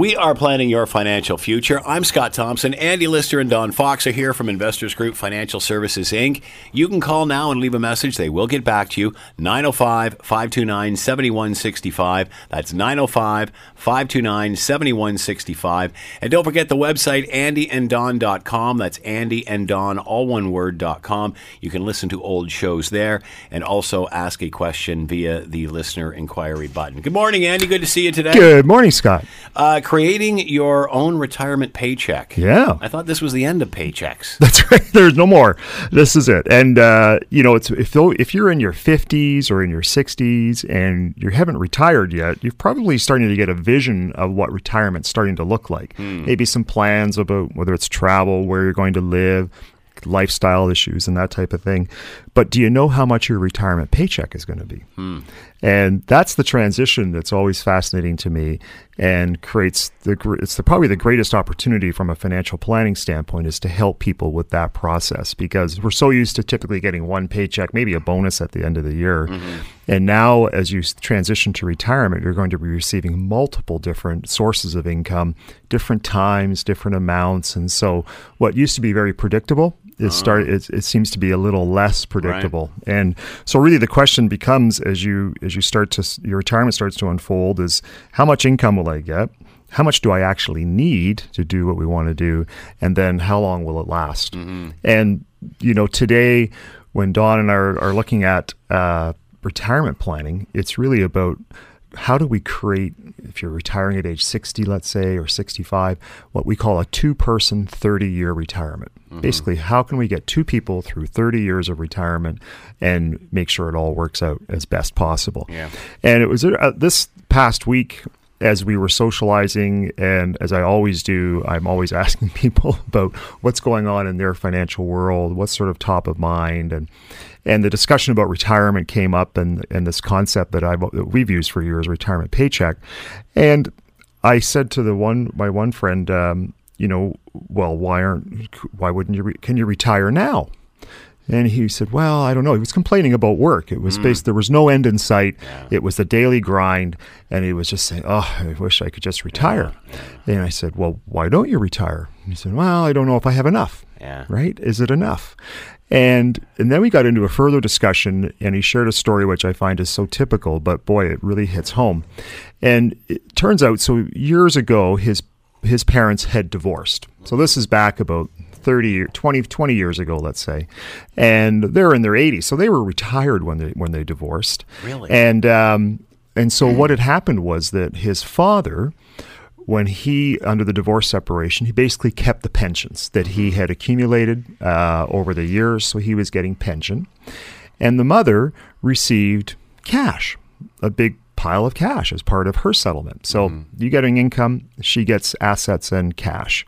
We are planning your financial future. I'm Scott Thompson. Andy Lister and Don Fox are here from Investors Group Financial Services, Inc. You can call now and leave a message. They will get back to you. 905 529 7165. That's 905 529 7165. And don't forget the website, andyanddon.com. That's Andy and Don, all one word.com. You can listen to old shows there and also ask a question via the listener inquiry button. Good morning, Andy. Good to see you today. Good morning, Scott. Uh, creating your own retirement paycheck. Yeah. I thought this was the end of paychecks. That's right. There's no more. This is it. And uh, you know, it's if if you're in your 50s or in your 60s and you haven't retired yet, you're probably starting to get a vision of what retirement's starting to look like. Maybe some plans about whether it's travel, where you're going to live, lifestyle issues and that type of thing. But do you know how much your retirement paycheck is going to be? And that's the transition that's always fascinating to me and creates the it's the, probably the greatest opportunity from a financial planning standpoint is to help people with that process because we're so used to typically getting one paycheck, maybe a bonus at the end of the year. Mm-hmm. And now as you transition to retirement, you're going to be receiving multiple different sources of income, different times, different amounts. And so what used to be very predictable is uh-huh. start it, it seems to be a little less predictable and so really the question becomes as you as you start to your retirement starts to unfold is how much income will i get? How much do i actually need to do what we want to do? And then how long will it last? And you know today when Don and I are, are looking at uh, retirement planning it's really about how do we create if you're retiring at age 60 let's say or 65 what we call a two person 30 year retirement basically how can we get two people through 30 years of retirement and make sure it all works out as best possible? Yeah. and it was uh, this past week as we were socializing and as i always do i'm always asking people about what's going on in their financial world what's sort of top of mind and and the discussion about retirement came up and and this concept that I've that we've used for years retirement paycheck. And I said to the one my one friend um, you know well why aren't why wouldn't you re- can you retire now and he said, "Well, I don't know." He was complaining about work. It was hmm. based. There was no end in sight. It was the daily grind, and he was just saying, "Oh, I wish I could just retire." And I said, "Well, why don't you retire?" And he said, "Well, I don't know if I have enough." Yeah. Right? Is it enough? And and then we got into a further discussion, and he shared a story which I find is so typical, but boy, it really hits home. And it turns out, so years ago, his his parents had divorced. So this is back about 30 or 20, 20 years ago, let's say. And they're in their 80s. So they were retired when they when they divorced. Really? And um, and so what had happened was that his father when he under the divorce separation he basically kept the pensions that he had accumulated uh, over the years so he was getting pension and the mother received cash a big pile of cash as part of her settlement so you getting income she gets assets and cash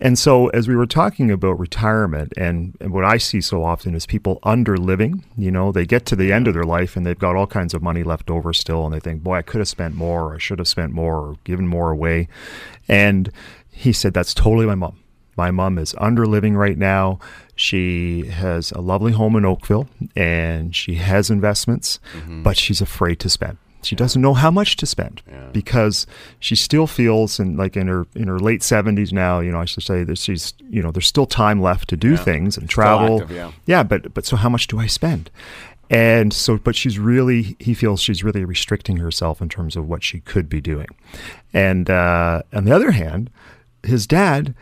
and so, as we were talking about retirement, and, and what I see so often is people under living. You know, they get to the end of their life and they've got all kinds of money left over still, and they think, boy, I could have spent more, or I should have spent more, or given more away. And he said, that's totally my mom. My mom is under living right now. She has a lovely home in Oakville and she has investments, mm-hmm. but she's afraid to spend. She doesn't know how much to spend because she still feels and like in her in her late seventies now. You know, I should say that she's you know there's still time left to do things and travel. active, yeah. but but so how much do I spend? And so, but she's really he feels she's really restricting herself in terms of what she could be doing. And uh, on the other hand, his dad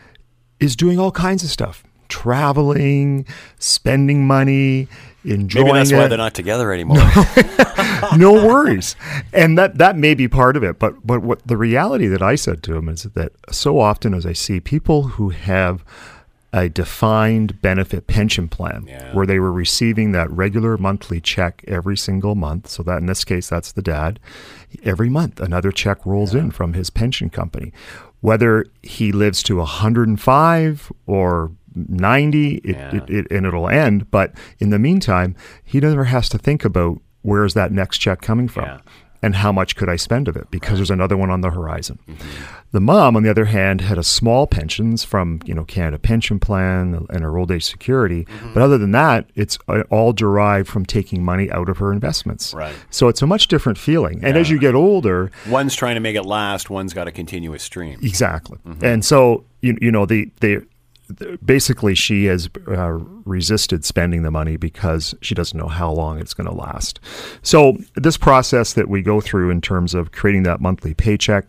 is doing all kinds of stuff, traveling, spending money, enjoying Maybe that's it why they're not together anymore. no worries. And that that may be part of it, but but what the reality that I said to him is that so often as I see people who have a defined benefit pension plan Yeah. where they were receiving that regular monthly check every single month. So that in this case, that's the dad. Every month, another check rolls in from his pension company. Whether he lives to 105 or 90, it, Yeah. it, it, and it'll end. But in the meantime, he never has to think about where's that next check coming from. Yeah. and how much could I spend of it because there's another one on the horizon. Mm-hmm. The mom, on the other hand, had a small pensions from you know Canada Pension Plan and her old age security, mm-hmm. but other than that, it's uh, all derived from taking money out of her investments. Right. So it's a much different feeling. And as you get older, One's trying to make it last. One's got a continuous stream. Exactly. Mm-hmm. And so you you know the they basically she has uh, resisted spending the money because she doesn't know how long it's going to last. So this process that we go through in terms of creating that monthly paycheck,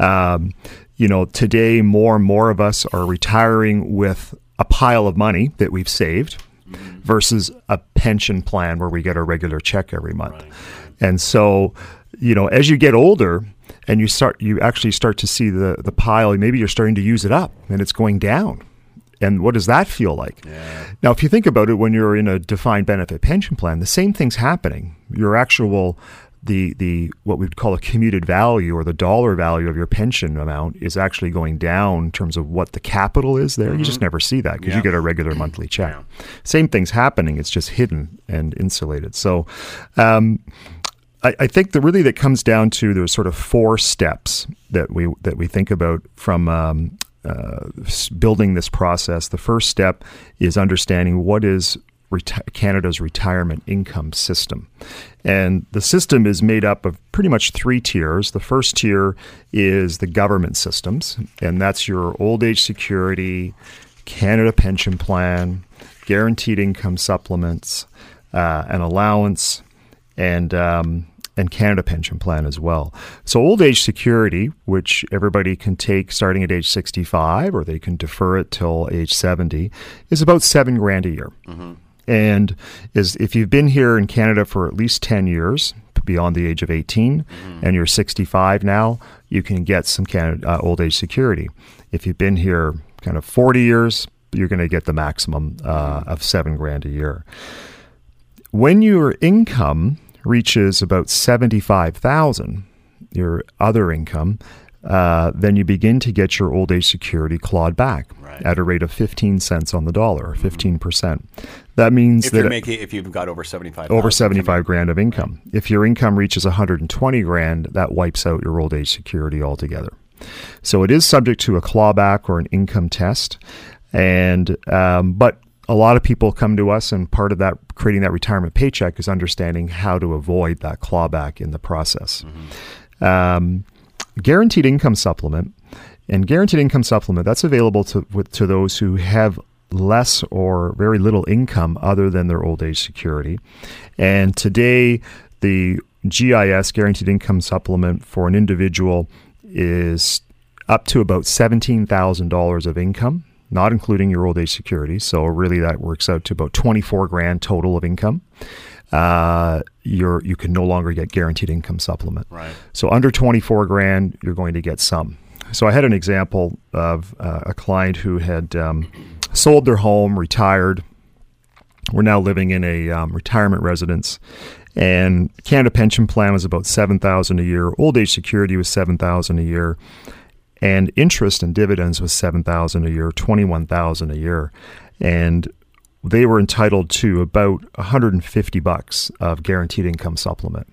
um, you know, today more and more of us are retiring with a pile of money that we've saved versus a pension plan where we get a regular check every month. And so, you know, as you get older and you start you actually start to see the the pile, maybe you're starting to use it up and it's going down. And what does that feel like? Now, if you think about it, when you're in a defined benefit pension plan, the same thing's happening. Your actual the the what we'd call a commuted value or the dollar value of your pension amount is actually going down in terms of what the capital is there. You just never see that because Yeah. you get a regular monthly check. Same thing's happening. It's just hidden and insulated. So. Um, I, I think that really that comes down to there's sort of four steps that we that we think about from um, uh, building this process. The first step is understanding what is reti- Canada's retirement income system, and the system is made up of pretty much three tiers. The first tier is the government systems, and that's your old age security, Canada Pension Plan, guaranteed income supplements, uh, an allowance, and um, and Canada Pension Plan as well. So old age security, which everybody can take starting at age 65, or they can defer it till age 70, is about seven grand a year. And is if you've been here in Canada for at least 10 years, beyond the age of 18, and you're 65 now, you can get some Canada, uh, old age security. If you've been here kind of 40 years, you're going to get the maximum uh, of seven grand a year when your income reaches about 75,000 your other income uh, then you begin to get your old age security clawed back Right. at a rate of 15 cents on the dollar or 15%. That means If that making, if you've got over seventy five, over 75 grand of income. If your income reaches 120 grand, that wipes out your old age security altogether. So it is subject to a clawback or an income test, and um, but a lot of people come to us, and part of that creating that retirement paycheck is understanding how to avoid that clawback in the process. Um, guaranteed income supplement and guaranteed income supplement that's available to with, to those who have less or very little income other than their old age security. And today, the GIS guaranteed income supplement for an individual is up to about seventeen thousand dollars of income, not including your old age security. So really, that works out to about twenty four grand total of income. Uh, you're you can no longer get guaranteed income supplement. Right. So under 24 grand, you're going to get some. So I had an example of uh, a client who had um, sold their home, retired. We're now living in a um, retirement residence, and Canada Pension Plan was about seven thousand a year. Old age security was seven thousand a year, and interest and dividends was seven thousand a year, twenty one thousand a year, and they were entitled to about 150 bucks of guaranteed income supplement.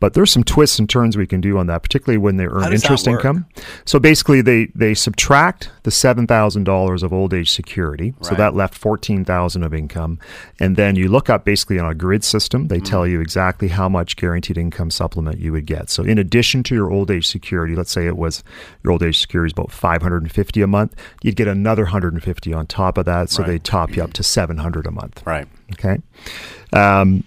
But there's some twists and turns we can do on that, particularly when they earn interest income. So basically, they they subtract the seven thousand dollars of old age security, so that left fourteen thousand of income, and then you look up basically on a grid system. They Mm-hmm. tell you exactly how much guaranteed income supplement you would get. So in addition to your old age security, let's say it was your old age security is about five hundred and fifty a month, you'd get another hundred and fifty on top of that. So Right. they top you up to seven hundred a month. Right. Okay. Um,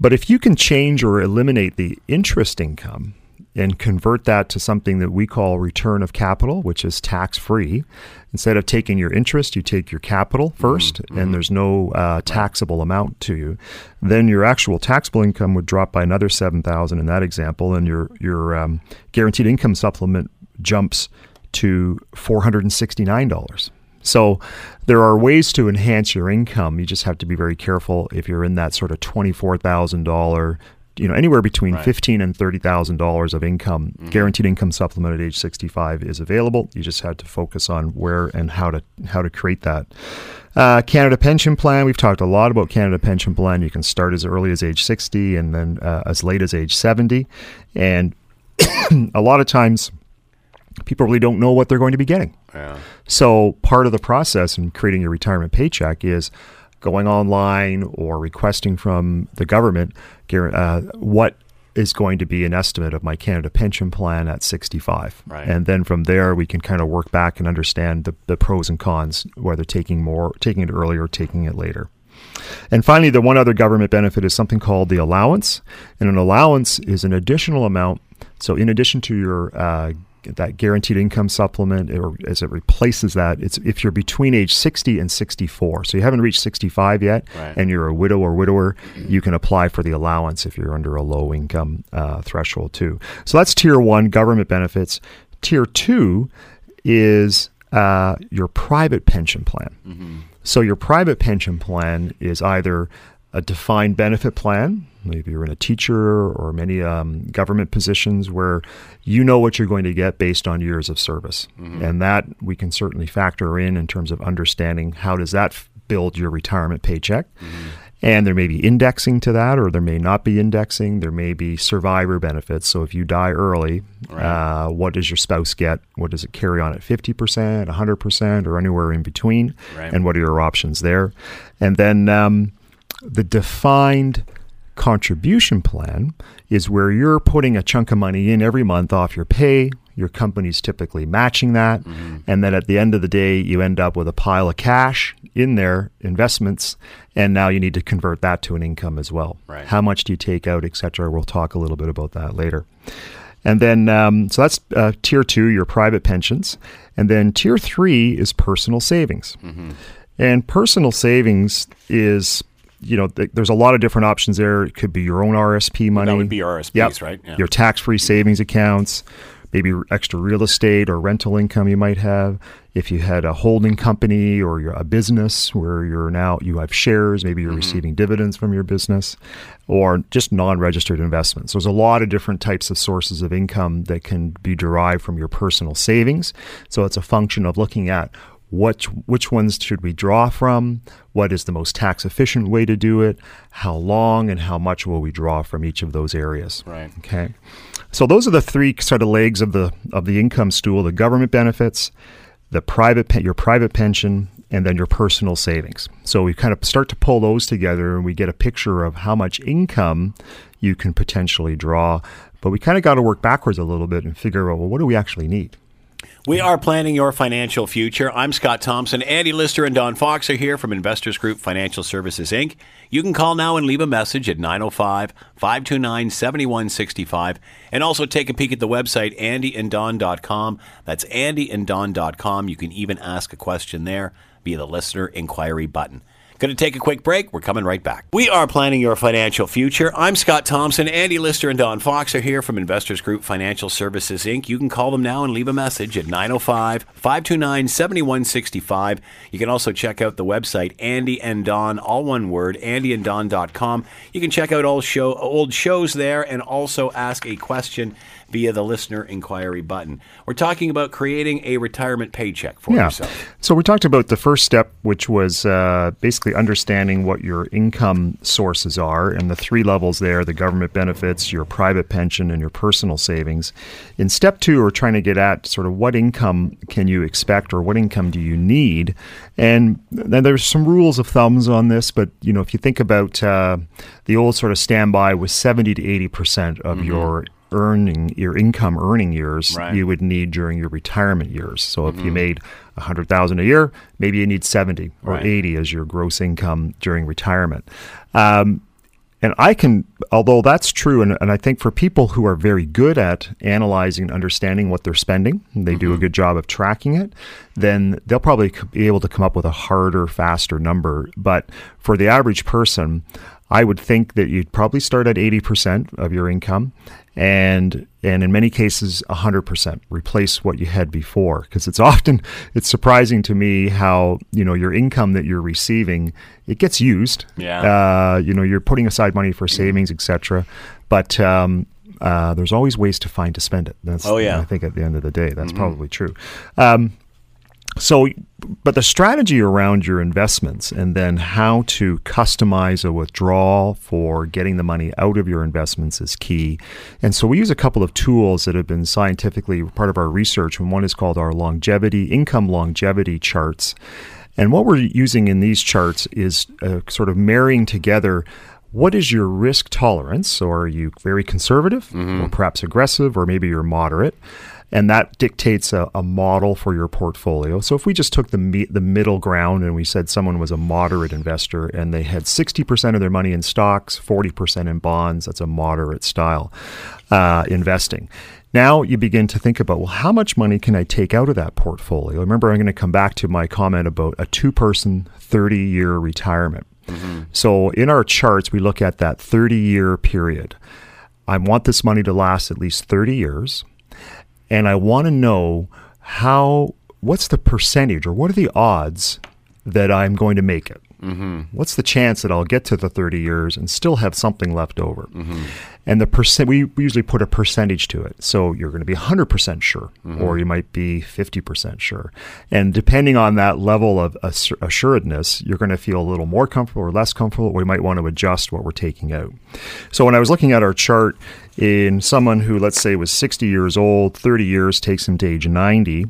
but if you can change or eliminate the interest income and convert that to something that we call return of capital, which is tax free, instead of taking your interest, you take your capital 1st and there's no uh, taxable amount to you, then your actual taxable income would drop by another 7000 in that example, and your, your um, guaranteed income supplement jumps to $469. So there are ways to enhance your income. You just have to be very careful if you're in that sort of $24,000 you know anywhere between fifteen and thirty thousand dollars of income, Mm-hmm. guaranteed income supplement at age sixty five is available. You just had to focus on where and how to how to create that. Uh, Canada Pension Plan. We've talked a lot about Canada Pension Plan. You can start as early as age sixty and then uh, as late as age seventy, and a lot of times people really don't know what they're going to be getting. Yeah. So part of the process in creating your retirement paycheck is going online or requesting from the government uh, what is going to be an estimate of my Canada pension plan at 65. Right. And then from there, we can kind of work back and understand the, the pros and cons, whether taking more, taking it earlier or taking it later. And finally, the one other government benefit is something called the allowance. And an allowance is an additional amount. So, in addition to your uh, that guaranteed income supplement, or as it replaces that, it's if you're between age 60 and 64. So you haven't reached 65 yet, Right. and you're a widow or widower, you can apply for the allowance if you're under a low income uh, threshold too. So that's tier one government benefits. Tier two is uh, your private pension plan. So your private pension plan is either a defined benefit plan. Maybe you're in a teacher or many um, government positions where you know what you're going to get based on years of service, and that we can certainly factor in in terms of understanding how does that f- build your retirement paycheck. And there may be indexing to that, or there may not be indexing. There may be survivor benefits. So if you die early, uh, what does your spouse get? What does it carry on at 50%, 100%, or anywhere in between? Right. And what are your options there? And then um, the defined contribution plan is where you're putting a chunk of money in every month off your pay. Your company's typically matching that. And then at the end of the day, you end up with a pile of cash in there, investments, and now you need to convert that to an income as well. Right. How much do you take out, et cetera? We'll talk a little bit about that later. And then, um, so that's uh, tier two, your private pensions. And then tier three is personal savings. And personal savings is, you know, th- there's a lot of different options there. It could be your own RSP money. That would be RSPs, Yep. right? Yeah. Your tax free savings accounts, maybe extra real estate or rental income you might have. If you had a holding company or a business where you're now, you have shares, maybe Mm-hmm. you're receiving dividends from your business, or just non registered investments. There's a lot of different types of sources of income that can be derived from your personal savings. So it's a function of looking at what which ones should we draw from? What is the most tax efficient way to do it? How long and how much will we draw from each of those areas? Right. okay. So those are the three sort of legs of the of the income stool the government benefits the private your private pension and then your personal savings. So we kind of start to pull those together and we get a picture of how much income you can potentially draw. But we kind of got to work backwards a little bit and figure out well what do we actually need We are planning your financial future. I'm Scott Thompson. Andy Lister and Don Fox are here from Investors Group Financial Services, Inc. You can call now and leave a message at 905 529 7165. And also take a peek at the website, andyanddon.com. That's andyanddon.com. You can even ask a question there via the listener inquiry button. Going to take a quick break. We're coming right back. We are planning your financial future. I'm Scott Thompson. Andy Lister and Don Fox are here from Investors Group Financial Services, Inc. You can call them now and leave a message at 905 529 7165. You can also check out the website, Andy and Don, all one word, andyanddon.com. You can check out all show, old shows there and also ask a question via the listener inquiry button. We're talking about creating a retirement paycheck for yourself. So we talked about the first step, which was uh, basically understanding what your income sources are, and the three levels there: the government benefits, your private pension, and your personal savings. In step two, we're trying to get at sort of what income can you expect, or what income do you need, and then there's some rules of thumbs on this. But you know, if you think about uh, the old sort of standby was seventy to eighty percent of your earning your income earning years Right. you would need during your retirement years. So if you made a hundred thousand a year, maybe you need seventy or Right. eighty as your gross income during retirement. Um, and I can, although that's true, and, and I think for people who are very good at analyzing and understanding what they're spending, they do a good job of tracking it, then they'll probably be able to come up with a harder, faster number. But for the average person, I would think that you'd probably start at 80% of your income and and in many cases 100% replace what you had before because it's often it's surprising to me how you know your income that you're receiving it gets used Yeah. uh, you know you're putting aside money for savings etc but um, uh, there's always ways to find to spend it. That's, Oh, yeah. I think at the end of the day, that's probably true. Um, so, but the strategy around your investments and then how to customize a withdrawal for getting the money out of your investments is key. And so we use a couple of tools that have been scientifically part of our research, and one is called our longevity, income longevity charts. And what we're using in these charts is uh, sort of marrying together what is your risk tolerance? So, are you very conservative or perhaps aggressive, or maybe you're moderate? And that dictates a, a model for your portfolio. So, if we just took the me- the middle ground and we said someone was a moderate investor and they had 60% of their money in stocks, 40% in bonds, that's a moderate style uh, investing. Now you begin to think about, well, how much money can I take out of that portfolio? Remember, I'm going to come back to my comment about a two person, 30 year retirement. So in our charts, we look at that 30 year period. I want this money to last at least 30 years. And I want to know how, what's the percentage or what are the odds that I'm going to make it? Mm-hmm. What's the chance that I'll get to the 30 years and still have something left over? And the percent, we we usually put a percentage to it. So you're going to be 100% sure, or you might be 50% sure. And depending on that level of assur- assuredness, you're going to feel a little more comfortable or less comfortable. We might want to adjust what we're taking out. So when I was looking at our chart in someone who, let's say, was 60 years old, 30 years takes him to age 90,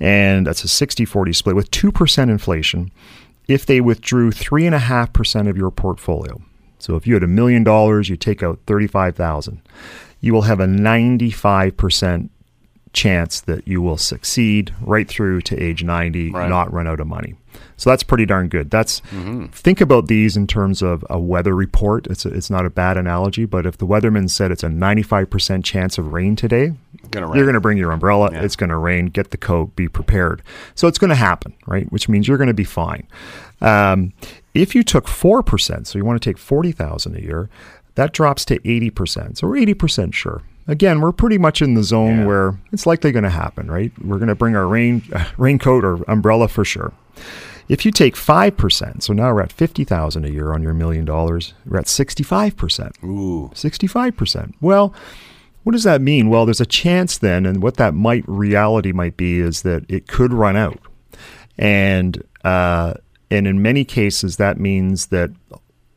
and that's a 60 40 split with 2% inflation if they withdrew 3.5% of your portfolio. So if you had a million dollars, you take out 35,000, you will have a 95% chance that you will succeed right through to age 90, Right. not run out of money. So that's pretty darn good. That's think about these in terms of a weather report. It's a, it's not a bad analogy, but if the weatherman said it's a 95% chance of rain today, Gonna you're going to bring your umbrella. Yeah. It's going to rain. Get the coat. Be prepared. So it's going to happen, right? Which means you're going to be fine. Um, if you took four percent, so you want to take forty thousand a year, that drops to eighty percent. So we're eighty percent sure. Again, we're pretty much in the zone Yeah. where it's likely going to happen, right? We're going to bring our rain uh, raincoat or umbrella for sure. If you take five percent, so now we're at fifty thousand a year on your million dollars, we're at sixty-five percent. Ooh. 65%. Well, what does that mean? Well, there's a chance then, and what that might reality might be is that it could run out. And uh, and in many cases, that means that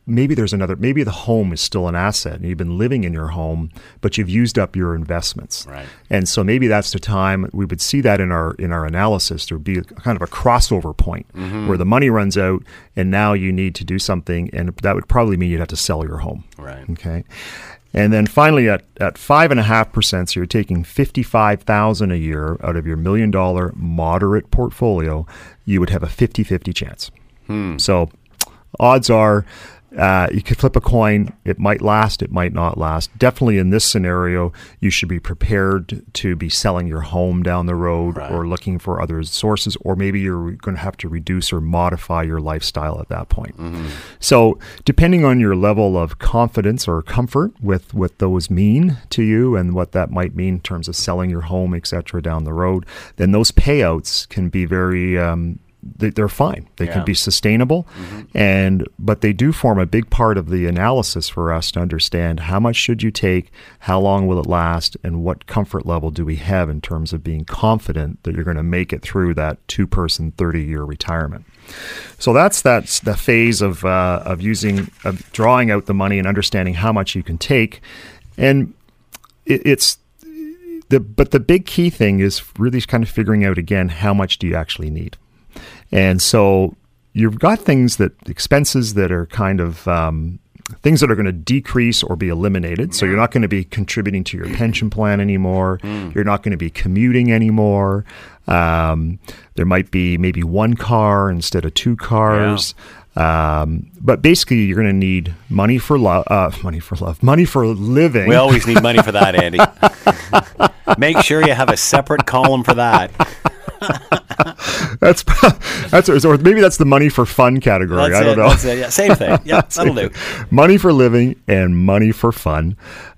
maybe there's another maybe the home is still an asset and you've been living in your home but you've used up your investments Right. and so maybe that's the time we would see that in our in our analysis there would be a, kind of a crossover point mm-hmm. where the money runs out and now you need to do something and that would probably mean you'd have to sell your home Right. Okay. And then finally, at, at 5.5%, so you're taking 55000 a year out of your million dollar moderate portfolio, you would have a 50 50 chance. Hmm. So odds are uh, you could flip a coin. It might last, it might not last. Definitely in this scenario, you should be prepared to be selling your home down the road Right. or looking for other sources, or maybe you're going to have to reduce or modify your lifestyle at that point. So, depending on your level of confidence or comfort with what those mean to you and what that might mean in terms of selling your home, et cetera, down the road, then those payouts can be very. Um, they're fine. They Yeah. can be sustainable, and but they do form a big part of the analysis for us to understand how much should you take, how long will it last, and what comfort level do we have in terms of being confident that you're going to make it through that two-person, thirty-year retirement. So that's that's the phase of uh, of using of drawing out the money and understanding how much you can take, and it, it's the but the big key thing is really kind of figuring out again how much do you actually need, and so you've got things that expenses that are kind of um, things that are going to decrease or be eliminated. So you're not going to be contributing to your pension plan anymore. You're not going to be commuting anymore. Um, there might be maybe one car instead of two cars. Um, but basically, you're going to need money for love, uh, money for love, money for living. We always need money for that, Andy. Make sure you have a separate column for that. that's that's or maybe that's the money for fun category. That's I don't it. know. Yeah, same thing. Yeah, that'll do. money for living and money for fun.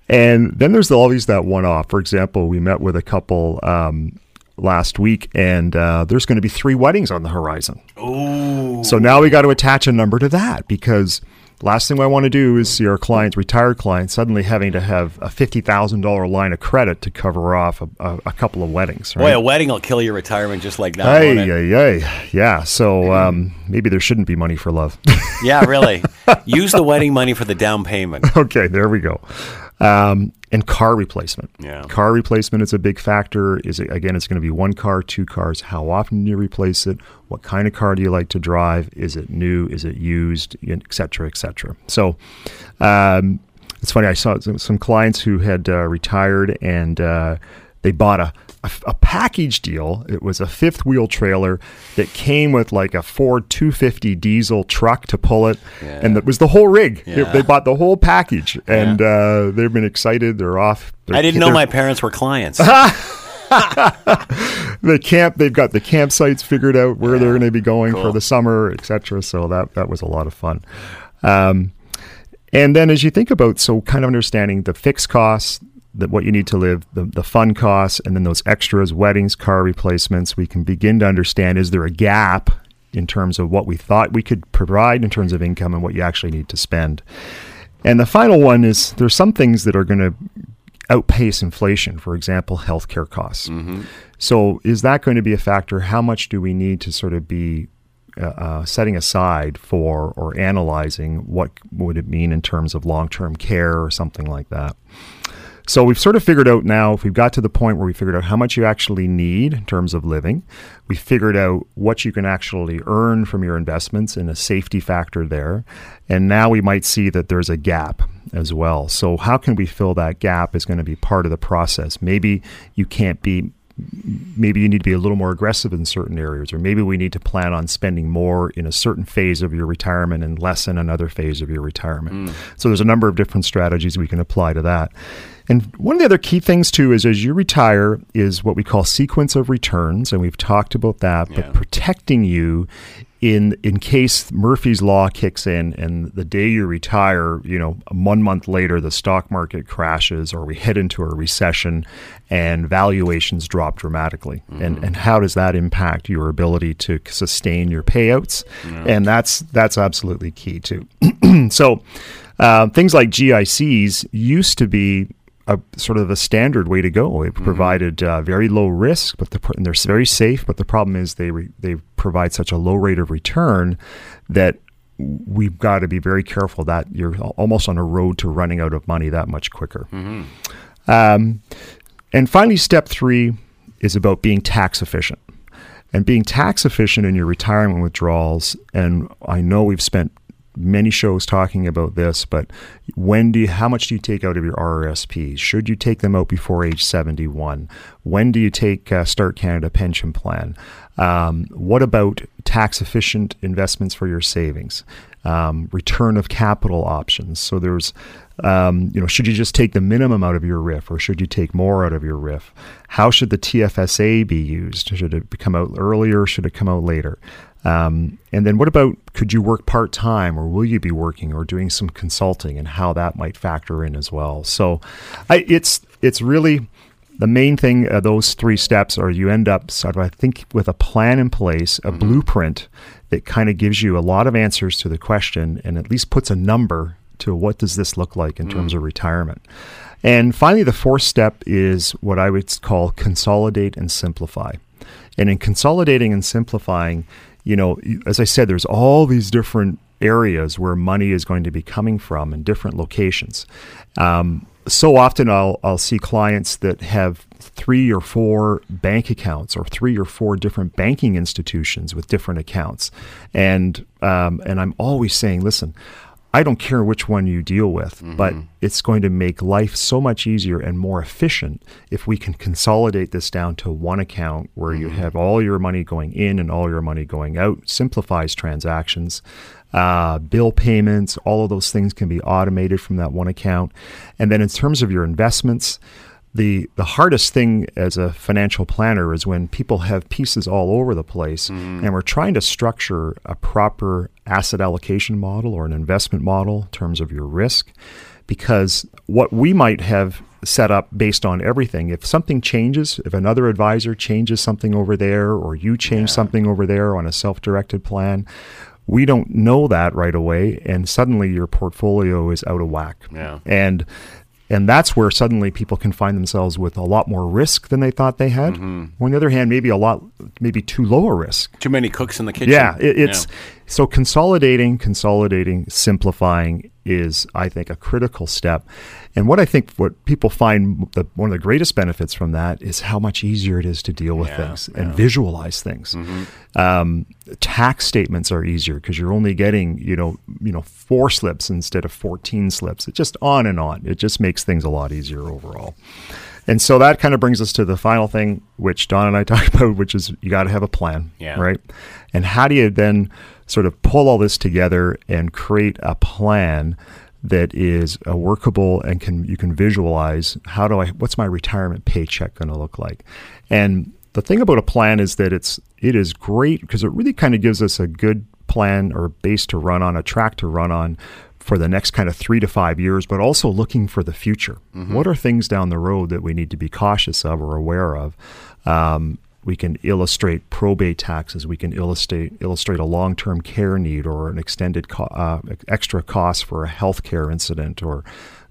And then there's always that one off. For example, we met with a couple um, last week, and uh, there's going to be three weddings on the horizon. Ooh. So now we got to attach a number to that because last thing I want to do is see our clients, retired clients, suddenly having to have a fifty thousand dollar line of credit to cover off a, a, a couple of weddings. Boy, a wedding will kill your retirement just like that. It? ay, ay. Yeah. So um, maybe there shouldn't be money for love. Yeah, really. Use the wedding money for the down payment. okay, there we go. Um, and car replacement. Yeah. Car replacement is a big factor. Is it, again, it's going to be one car, two cars. How often do you replace it? What kind of car do you like to drive? Is it new? Is it used? Et cetera, et cetera. So, um, it's funny. I saw some, clients who had uh, retired and uh, they bought a, a a package deal. It was a fifth wheel trailer that came with like a Ford 250 diesel truck to pull it, Yeah. and that was the whole rig. They- Yeah. They bought the whole package, and uh, they've been excited. They're off. They're, I didn't know my parents were clients. the camp. They've got the campsites figured out where they're going to be going Cool. for the summer, etc. So that that was a lot of fun. Um, and then as you think about so kind of understanding the fixed costs, that what you need to live, the, the fun costs, and then those extras, weddings, car replacements, we can begin to understand is there a gap in terms of what we thought we could provide in terms of income and what you actually need to spend. And the final one is there's some things that are going to outpace inflation, for example, healthcare costs. So, is that going to be a factor? How much do we need to sort of be uh, uh, setting aside for or analyzing what would it mean in terms of long term care or something like that? So we've sort of figured out now, if we've got to the point where we figured out how much you actually need in terms of living, we figured out what you can actually earn from your investments and a safety factor there. And now we might see that there's a gap as well. So how can we fill that gap is going to be part of the process. Maybe you can't be maybe you need to be a little more aggressive in certain areas, or maybe we need to plan on spending more in a certain phase of your retirement and less in another phase of your retirement. Mm. So there's a number of different strategies we can apply to that. And one of the other key things too is as you retire is what we call sequence of returns, and we've talked about that, Yeah. but protecting you in in case Murphy's law kicks in and the day you retire, you know, one month later the stock market crashes or we head into a recession and valuations drop dramatically. And and how does that impact your ability to sustain your payouts? And that's that's absolutely key too. so uh, things like GICs used to be a sort of a standard way to go. It provided uh, very low risk, but the, and they're very safe. But the problem is they re, they provide such a low rate of return that we've got to be very careful that you're almost on a road to running out of money that much quicker. Um, and finally, step three is about being tax efficient. And being tax efficient in your retirement withdrawals, and I know we've spent many shows talking about this, but when do you, how much do you take out of your RRSPs? Should you take them out before age 71? When do you take uh, Start Canada pension plan? Um, what about tax efficient investments for your savings? Um, return of capital options. So there's, um, you know, should you just take the minimum out of your RRIF or should you take more out of your RRIF? How should the TFSA be used? Should it come out earlier? Should it come out later? Um, and then what about could you work part time or will you be working or doing some consulting and how that might factor in as well? So I, it's it's really the main thing of those three steps are you end up sort of I think with a plan in place, a mm-hmm. blueprint that kind of gives you a lot of answers to the question and at least puts a number to what does this look like in terms mm. of retirement. And finally, the fourth step is what I would call consolidate and simplify. And in consolidating and simplifying, you know, as I said, there's all these different areas where money is going to be coming from in different locations. Um, so often I'll, I'll see clients that have three or four bank accounts or three or four different banking institutions with different accounts. And, um, and I'm always saying, listen, I don't care which one you deal with, but mm-hmm. it's going to make life so much easier and more efficient if we can consolidate this down to one account where you mm-hmm. have all your money going in and all your money going out, simplifies transactions. Uh, bill payments, all of those things can be automated from that one account. And then in terms of your investments, the the hardest thing as a financial planner is when people have pieces all over the place mm-hmm. and we're trying to structure a proper asset allocation model or an investment model in terms of your risk because what we might have set up based on everything. If something changes, if another advisor changes something over there, or you change something over there on a self directed plan, we don't know that right away. And suddenly your portfolio is out of whack. Yeah. And and that's where suddenly people can find themselves with a lot more risk than they thought they had. Mm-hmm. On the other hand, maybe a lot, maybe too low a risk. Too many cooks in the kitchen. Yeah, it, it's so consolidating, consolidating, simplifying is, I think, a critical step. And what I think what people find the, one of the greatest benefits from that is how much easier it is to deal with Yeah, things and visualize things. Um, tax statements are easier because you're only getting you know you know four slips instead of 14 slips. It just on and on. It just makes things a lot easier overall. And so that kind of brings us to the final thing, which Don and I talked about, which is you got to have a plan, Yeah. right? And how do you then sort of pull all this together and create a plan that is uh, workable and can you can visualize how do I what's my retirement paycheck going to look like? And the thing about a plan is that it's it is great because it really kind of gives us a good plan or base to run on, a track to run on for the next kind of three to five years, but also looking for the future. What are things down the road that we need to be cautious of or aware of? Um, we can illustrate probate taxes. We can illustrate illustrate a long term care need or an extended co- uh, extra cost for a healthcare incident or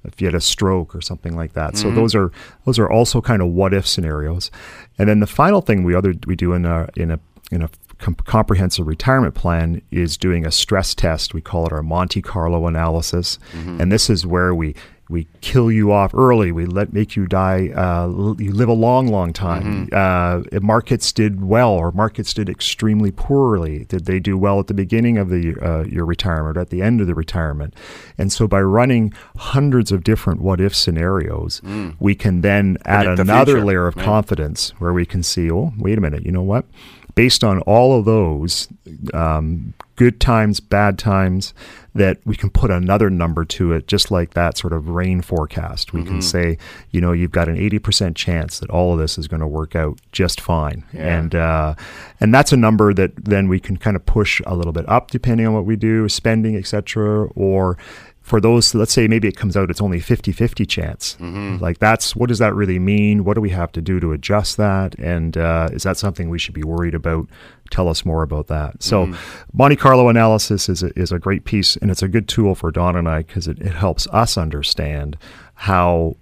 if you had a stroke or something like that. So those are those are also kind of what if scenarios. And then the final thing we other we do in a in a in a com- comprehensive retirement plan is doing a stress test. We call it our Monte Carlo analysis, and this is where we we kill you off early. We let make you die. Uh, l- you live a long, long time. Uh, if markets did well, or markets did extremely poorly. Did they do well at the beginning of the uh, your retirement or at the end of the retirement? And so, by running hundreds of different what if scenarios, we can then add Predict another layer of Yeah. confidence where we can see, oh, wait a minute, you know what? Based on all of those um, good times, bad times, that we can put another number to it, just like that sort of rain forecast. We Mm-hmm. can say, you know, you've got an 80% chance that all of this is going to work out just fine. Yeah. And, uh, and that's a number that then we can kind of push a little bit up depending on what we do, spending, etc. Or for those, let's say maybe it comes out it's only 50 50 chance. Like, that's what does that really mean? What do we have to do to adjust that? And uh, is that something we should be worried about? Tell us more about that. So, Monte Carlo analysis is a, is a great piece, and it's a good tool for Don and I because it, it helps us understand how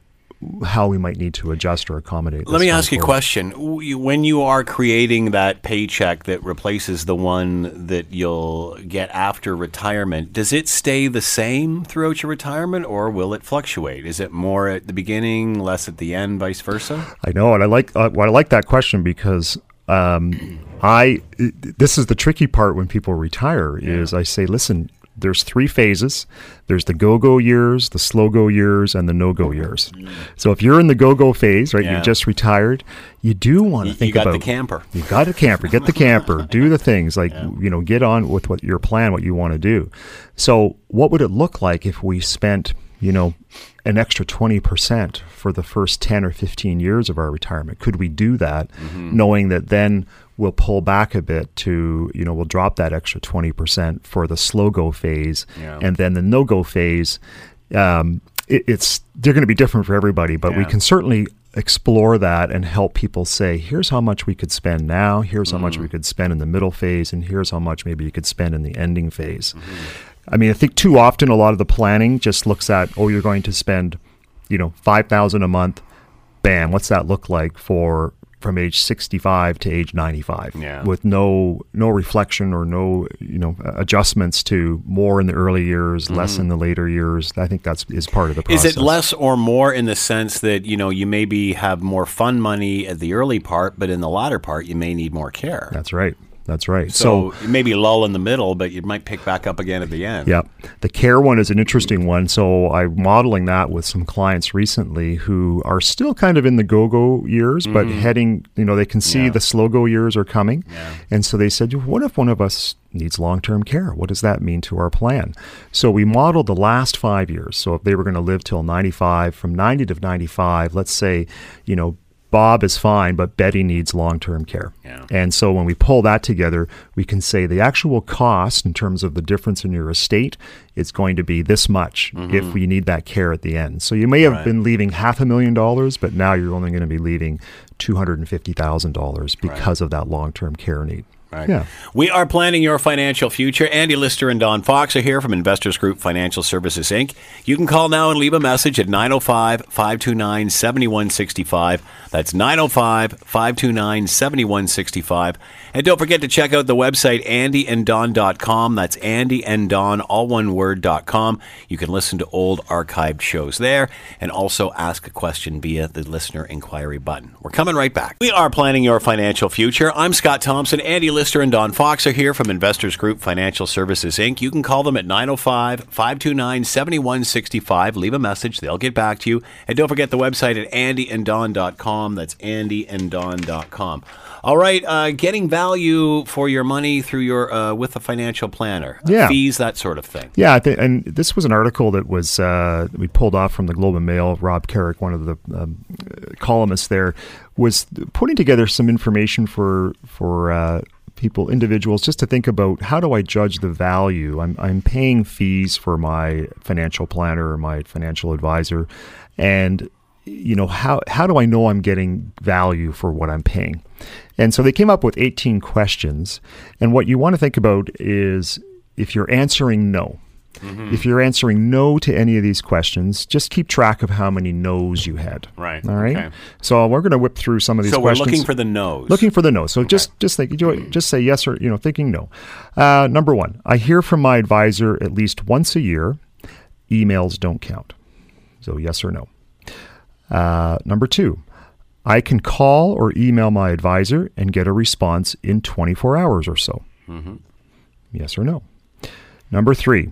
how we might need to adjust or accommodate. Let me ask you a question. When you are creating that paycheck that replaces the one that you'll get after retirement, does it stay the same throughout your retirement or will it fluctuate? Is it more at the beginning, less at the end, vice versa? I know, and I like uh, well, I like that question because um, I this is the tricky part when people retire is I say, listen, there's three phases. There's the go-go years, the slow-go years, and the no-go mm. years. So if you're in the go-go phase, right, Yeah. you just retired, you do want to think you got about the camper. you got a camper. Get the camper. do the things like you know. Get on with what your plan, what you want to do. So, what would it look like if we spent you know an extra twenty percent for the first ten or fifteen years of our retirement? Could we do that, mm-hmm. knowing that then we'll pull back a bit to you know we'll drop that extra twenty percent for the slow go phase, Yeah. and then the no go phase. Um, it, it's they're going to be different for everybody, but we can certainly explore that and help people say, here's how much we could spend now, here's how much we could spend in the middle phase, and here's how much maybe you could spend in the ending phase. I mean, I think too often a lot of the planning just looks at, oh, you're going to spend, you know, five thousand a month. Bam, what's that look like for from age 65 to age 95 Yeah. with no no reflection or no you know adjustments to more in the early years less mm-hmm. in the later years i think that's is part of the Is it less or more in the sense that, you know, you maybe have more fun money at the early part, but in the latter part, you may need more care? that's right that's right So, you maybe lull in the middle, but you might pick back up again at the end. Yeah. The care one is an interesting one. So I'm modeling that with some clients recently who are still kind of in the go-go years, but heading, you know, they can see Mm-hmm. Yeah. the slow-go years are coming. Yeah. And so they said, what if one of us needs long-term care? What does that mean to our plan? So we modeled the last five years. So if they were going to live till 95, from 90 to 95, let's say, you know, Bob is fine, but Betty needs long term care. Yeah. And so when we pull that together, we can say the actual cost in terms of the difference in your estate is going to be this much if we need that care at the end. So you may have Mm-hmm. Right. been leaving half a million dollars, but now you're only going to be leaving $250,000 because of that long term care need. Right. Yeah. We are planning your financial future. Andy Lister and Don Fox are here from Investors Group Financial Services, Inc. You can call now and leave a message at 905 529 7165. That's 905 529 7165. And don't forget to check out the website andyanddon.com. That's Andy and Don, all one word, dot com. You can listen to old archived shows there and also ask a question via the listener inquiry button. We're coming right back. We are planning your financial future. I'm Scott Thompson. Andy Lister and Don Fox are here from Investors Group Financial Services, Inc. You can call them at 905 529 7165. Leave a message, they'll get back to you. And don't forget the website at andyanddon.com. That's andyanddon.com. All right, uh, getting value for your money through your uh, with a financial planner, Yeah. fees, that sort of thing. Yeah, I thi- and this was an article that was uh, we pulled off from the Globe and Mail. Rob Carrick, one of the um, uh, columnists there, was putting together some information for for uh, people, individuals, just to think about how do I judge the value. I'm I'm paying fees for my financial planner or my financial advisor, and you know how how do I know I'm getting value for what I'm paying? And so they came up with 18 questions, and what you want to think about is if you're answering no. If you're answering no to any of these questions, just keep track of how many no's you had. Right, All right. okay. So we're going to whip through some of these So we're questions. looking for the no's. Looking for the no. So just just think, just say yes or you know, thinking no. Uh, number one, I hear from my advisor at least once a year. Emails don't count. So yes or no. Uh, number two, I can call or email my advisor and get a response in 24 hours or so. Yes or no. Number three,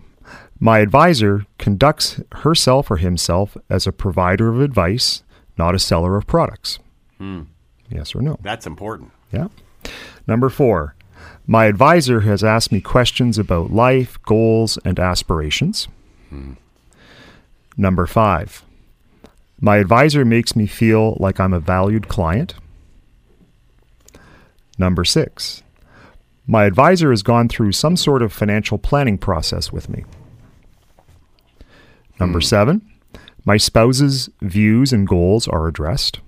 my advisor conducts herself or himself as a provider of advice, not a seller of products. Hmm. Yes or no. That's important. Yeah. Number four, my advisor has asked me questions about life, goals, and aspirations. Hmm. Number five, my advisor makes me feel like I'm a valued client. Number six, my advisor has gone through some sort of financial planning process with me. Number hmm. seven, my spouse's views and goals are addressed.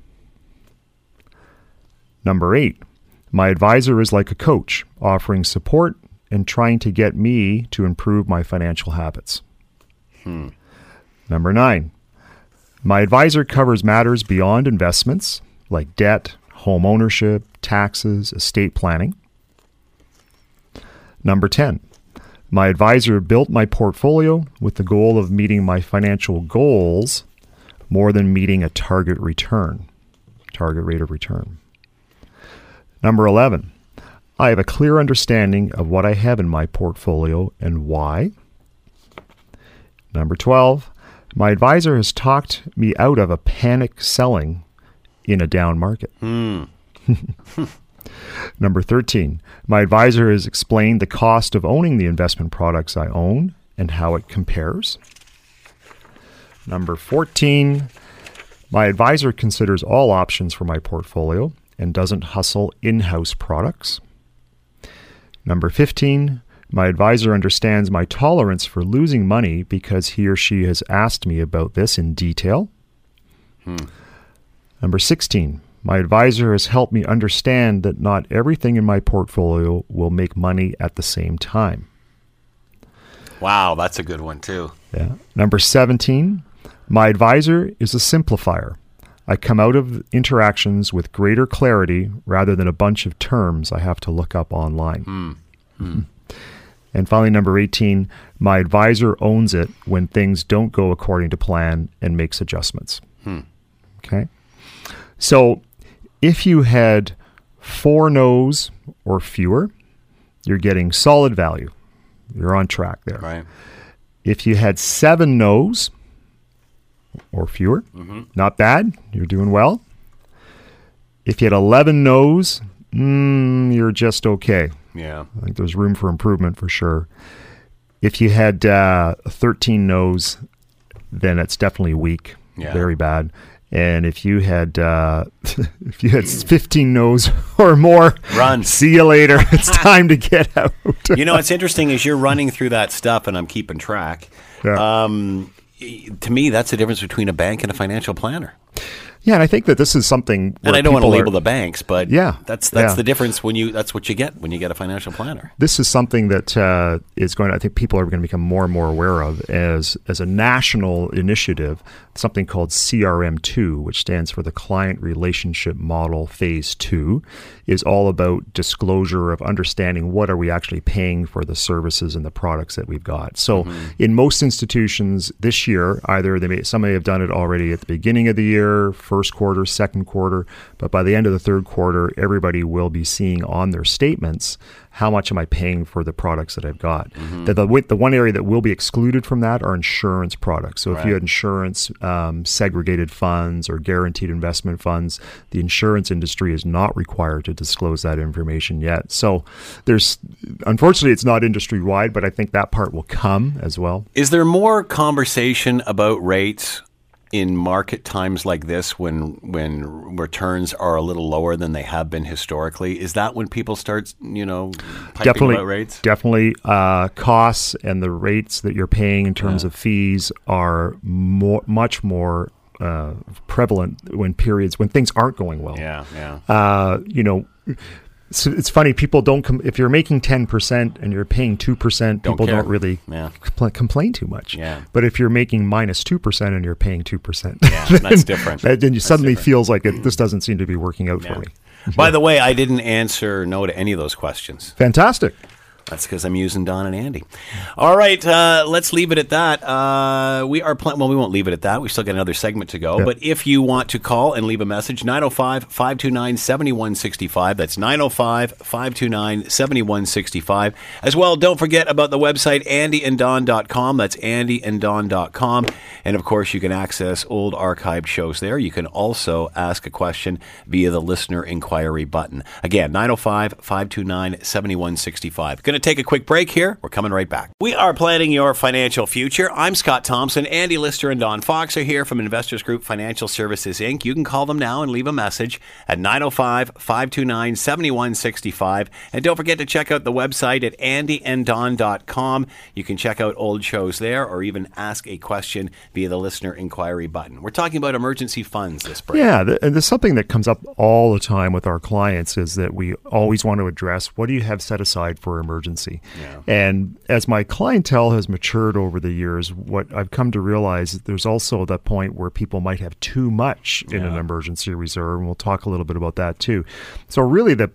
Number eight, my advisor is like a coach, offering support and trying to get me to improve my financial habits. Hmm. Number nine, my advisor covers matters beyond investments like debt, home ownership, taxes, estate planning. Number 10, my advisor built my portfolio with the goal of meeting my financial goals more than meeting a target return, target rate of return. Number 11, I have a clear understanding of what I have in my portfolio and why. Number 12, my advisor has talked me out of a panic selling in a down market. Hmm. Number 13, my advisor has explained the cost of owning the investment products I own and how it compares. Number 14, my advisor considers all options for my portfolio and doesn't hustle in house products. Number 15, my advisor understands my tolerance for losing money because he or she has asked me about this in detail. Hmm. Number 16, my advisor has helped me understand that not everything in my portfolio will make money at the same time. Wow, that's a good one too. Yeah. Number 17, my advisor is a simplifier. I come out of interactions with greater clarity rather than a bunch of terms I have to look up online. Hmm. Hmm. And finally, number 18, my advisor owns it when things don't go according to plan and makes adjustments. Hmm. Okay. So if you had four no's or fewer, you're getting solid value. You're on track there. Right. If you had seven no's or fewer, not bad. You're doing well. If you had 11 no's, mm, you're just okay. Yeah. I think there's room for improvement for sure. If you had uh, 13 no's, then it's definitely weak, Yeah. very bad. And if you had uh, if you had 15 no's or more, Run. See you later. It's time to get out. You know, what's interesting is you're running through that stuff, and I'm keeping track. Yeah. Um, to me, that's the difference between a bank and a financial planner. Yeah, and I think that this is something. And I don't want to people are- label the banks, but Yeah, that's that's yeah. the difference when you that's what you get when you get a financial planner. this is something that uh, is going to, I think people are going to become more and more aware of as as a national initiative, something called CRM2, which stands for the Client Relationship Model Phase 2, is all about disclosure of understanding what are we actually paying for the services and the products that we've got. So in most institutions this year, either they may, some may have done it already at the beginning of the year, first quarter, second quarter, but by the end of the third quarter, everybody will be seeing on their statements how much am I paying for the products that I've got. The, the, the one area that will be excluded from that are insurance products. So if you had insurance, um, segregated funds, or guaranteed investment funds, the insurance industry is not required to disclose that information yet. So there's, unfortunately, it's not industry wide, but I think that part will come as well. Is there more conversation about rates in market times like this when when returns are a little lower than they have been historically? Is that when people start, you know, definitely rates? definitely uh, costs and the rates that you're paying in terms of fees are more much more uh, prevalent when periods when things aren't going well Yeah, yeah. uh, you know it's, it's funny people don't com- if you're making 10% and you're paying 2% people care. don't really Yeah. compl- complain too much Yeah. but if you're making minus 2% and you're paying 2% Yeah, that's different. then you suddenly different. feels like it, this doesn't seem to be working out Yeah. for me By the way, I didn't answer no to any of those questions. fantastic That's because I'm using Don and Andy. All right, uh, let's leave it at that. Uh, we are pl- well, we won't leave it at that. We still got another segment to go. But if you want to call and leave a message, 905 529 7165. That's 905 529 7165. As well, don't forget about the website andyanddon.com. That's andyanddon.com. And of course, you can access old archived shows there. You can also ask a question via the listener inquiry button. Again, 905 529 7165. Going to take a quick break here. We're coming right back. We are planning your financial future. I'm Scott Thompson. Andy Lister and Don Fox are here from Investors Group Financial Services, Inc. You can call them now and leave a message at 905 529 7165. And don't forget to check out the website at andyanddon.com. You can check out old shows there or even ask a question via the listener inquiry button. We're talking about emergency funds this break. Yeah, th- and there's something that comes up all the time with our clients is that we always want to address what do you have set aside for emergency. Yeah. And as my clientele has matured over the years, what I've come to realize is there's also that point where people might have too much in an emergency reserve, and we'll talk a little bit about that too. So really, the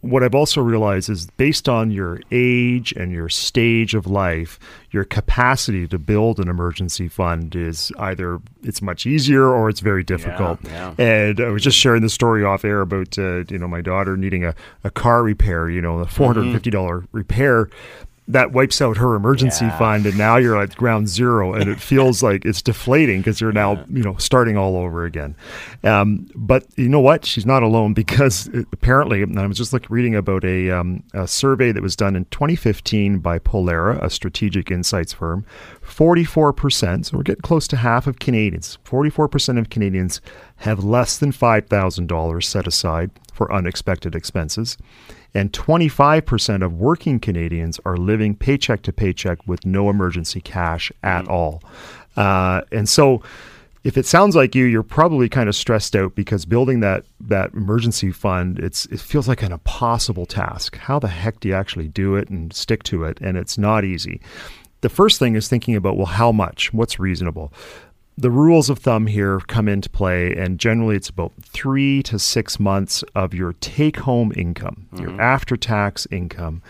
what I've also realized is based on your age and your stage of life, your capacity to build an emergency fund is either it's much easier or it's very difficult. yeah. And I was just sharing the story off air about uh, you know my daughter needing a, a car repair, you know, a four hundred and fifty dollar repair. That wipes out her emergency Yeah. fund, and now you're at ground zero, and it feels like it's deflating because you're now, you know, starting all over again. Um, but you know what? She's not alone because it, apparently, and I was just like reading about a, um, a survey that was done in 2015 by Pollara, a strategic insights firm. 44%, so we're getting close to half of Canadians, 44% of Canadians have less than $5,000 set aside for unexpected expenses. And 25% of working Canadians are living paycheck to paycheck with no emergency cash at all. Uh, and so, if it sounds like you, you're probably kind of stressed out because building that that emergency fund, it's it feels like an impossible task. How the heck do you actually do it and stick to it? And it's not easy. The first thing is thinking about well, how much? What's reasonable? The rules of thumb here come into play, and generally it's about three to six months of your take home income, your mm-hmm. after tax income.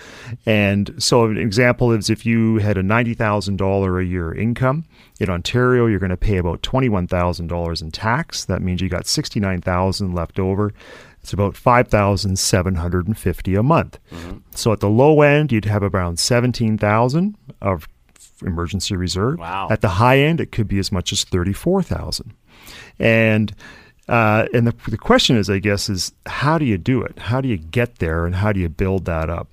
And so, an example is if you had a $90,000 a year income in Ontario, you're going to pay about $21,000 in tax. That means you got $69,000 left over. It's about 5750 a month. Mm-hmm. So, at the low end, you'd have around 17000 of emergency reserve. Wow. At the high end, it could be as much as thirty-four thousand. And uh, and the, the question is, I guess, is how do you do it? How do you get there, and how do you build that up?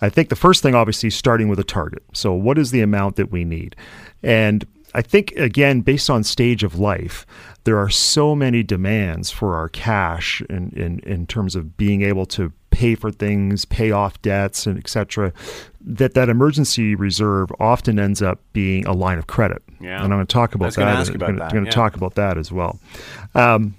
I think the first thing, obviously, is starting with a target. So, what is the amount that we need? And I think, again, based on stage of life, there are so many demands for our cash in, in, in terms of being able to pay for things, pay off debts, and etc. That that emergency reserve often ends up being a line of credit. Yeah. And I'm going to talk about that. I'm going yeah. to talk about that as well. Um,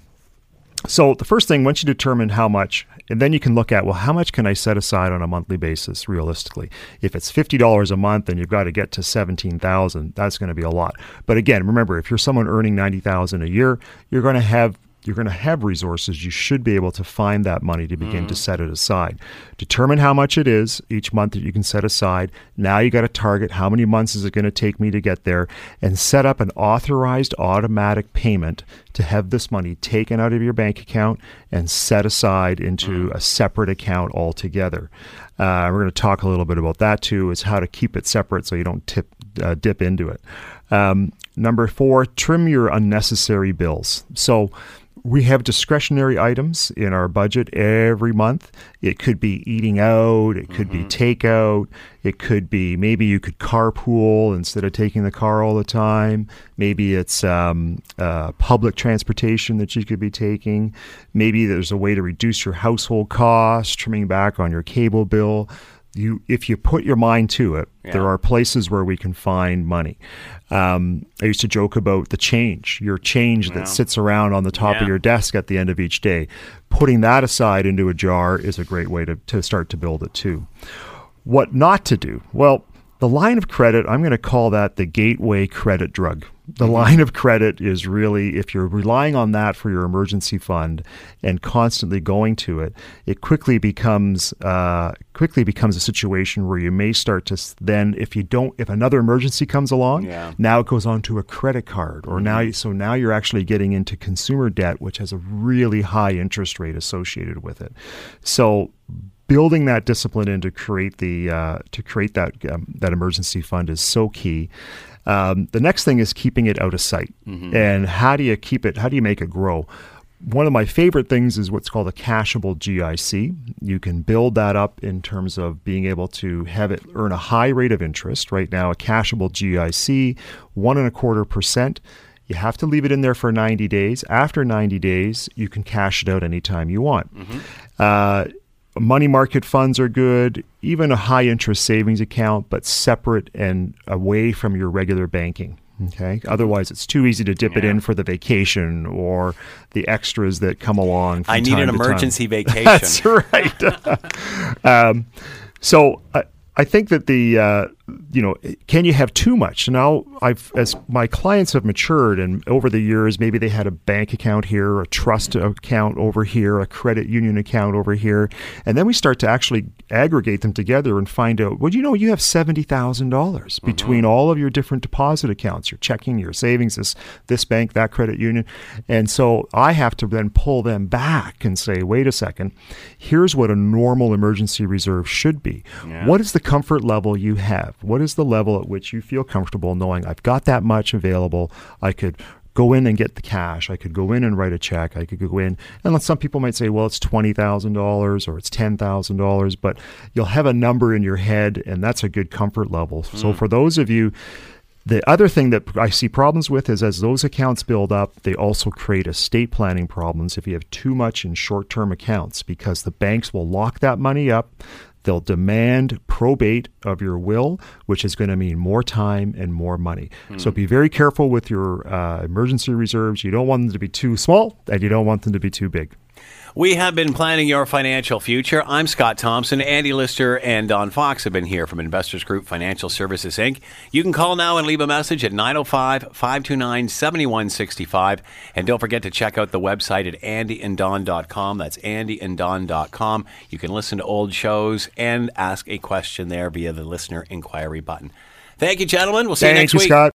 so the first thing, once you determine how much, and then you can look at, well, how much can I set aside on a monthly basis realistically? If it's fifty dollars a month and you've got to get to seventeen thousand, that's going to be a lot. But again, remember, if you're someone earning ninety thousand a year, you're going to have you're going to have resources. You should be able to find that money to begin to set it aside. Determine how much it is each month that you can set aside. Now you got to target how many months is it going to take me to get there and set up an authorized automatic payment to have this money taken out of your bank account and set aside into a separate account altogether. Uh, we're going to talk a little bit about that too, is how to keep it separate so you don't tip, uh, dip into it. Um, number four, trim your unnecessary bills. So we have discretionary items in our budget every month. It could be eating out, it could be takeout, it could be maybe you could carpool instead of taking the car all the time. Maybe it's um, uh, public transportation that you could be taking. Maybe there's a way to reduce your household costs, trimming back on your cable bill. You, if you put your mind to it, there are places where we can find money. Um, I used to joke about the change, your change that sits around on the top Yeah. of your desk at the end of each day. Putting that aside into a jar is a great way to, to start to build it too. What not to do? Well, the line of credit, I'm going to call that the gateway credit drug. The line of credit is really, if you're relying on that for your emergency fund and constantly going to it, it quickly becomes uh, quickly becomes a situation where you may start to then, if you don't, if another emergency comes along, Yeah. now it goes on to a credit card, or now you, so now you're actually getting into consumer debt, which has a really high interest rate associated with it. So building that discipline in to create the uh, to create that um, that emergency fund is so key. Um, the next thing is keeping it out of sight, and how do you keep it? How do you make it grow? One of my favorite things is what's called a cashable GIC. You can build that up in terms of being able to have it earn a high rate of interest. Right now, a cashable GIC, one and a quarter percent. You have to leave it in there for 90 days. After 90 days, you can cash it out anytime you want. Uh, money market funds are good, even a high interest savings account, but separate and away from your regular banking. Okay. Otherwise, it's too easy to dip it in for the vacation or the extras that come along. I need an to time. emergency vacation. That's right. um, so I, I think that the uh, you know can you have too much? Now I've as my clients have matured and over the years maybe they had a bank account here, a trust account over here, a credit union account over here, and then we start to actually aggregate them together and find out. Well, you know you have seventy thousand dollars mm-hmm. between all of your different deposit accounts, your checking, your savings, this this bank, that credit union, and so I have to then pull them back and say, wait a second, here's what a normal emergency reserve should be. What is the comfort level you have? What is the level at which you feel comfortable knowing I've got that much available? I could go in and get the cash. I could go in and write a check. I could go in, and some people might say, well, it's twenty thousand dollars or it's ten thousand dollars, but you'll have a number in your head, and that's a good comfort level. So mm. for those of you. The other thing that I see problems with is as those accounts build up, they also create estate planning problems if you have too much in short term accounts because the banks will lock that money up. They'll demand probate of your will, which is going to mean more time and more money. So be very careful with your uh, emergency reserves. You don't want them to be too small and you don't want them to be too big. We have been planning your financial future. I'm Scott Thompson. Andy Lister and Don Fox have been here from Investors Group Financial Services, Inc. You can call now and leave a message at 905 529 7165. And don't forget to check out the website at andyanddon.com. That's andyanddon.com. You can listen to old shows and ask a question there via the listener inquiry button. Thank you, gentlemen. We'll see you next you, week. Scott.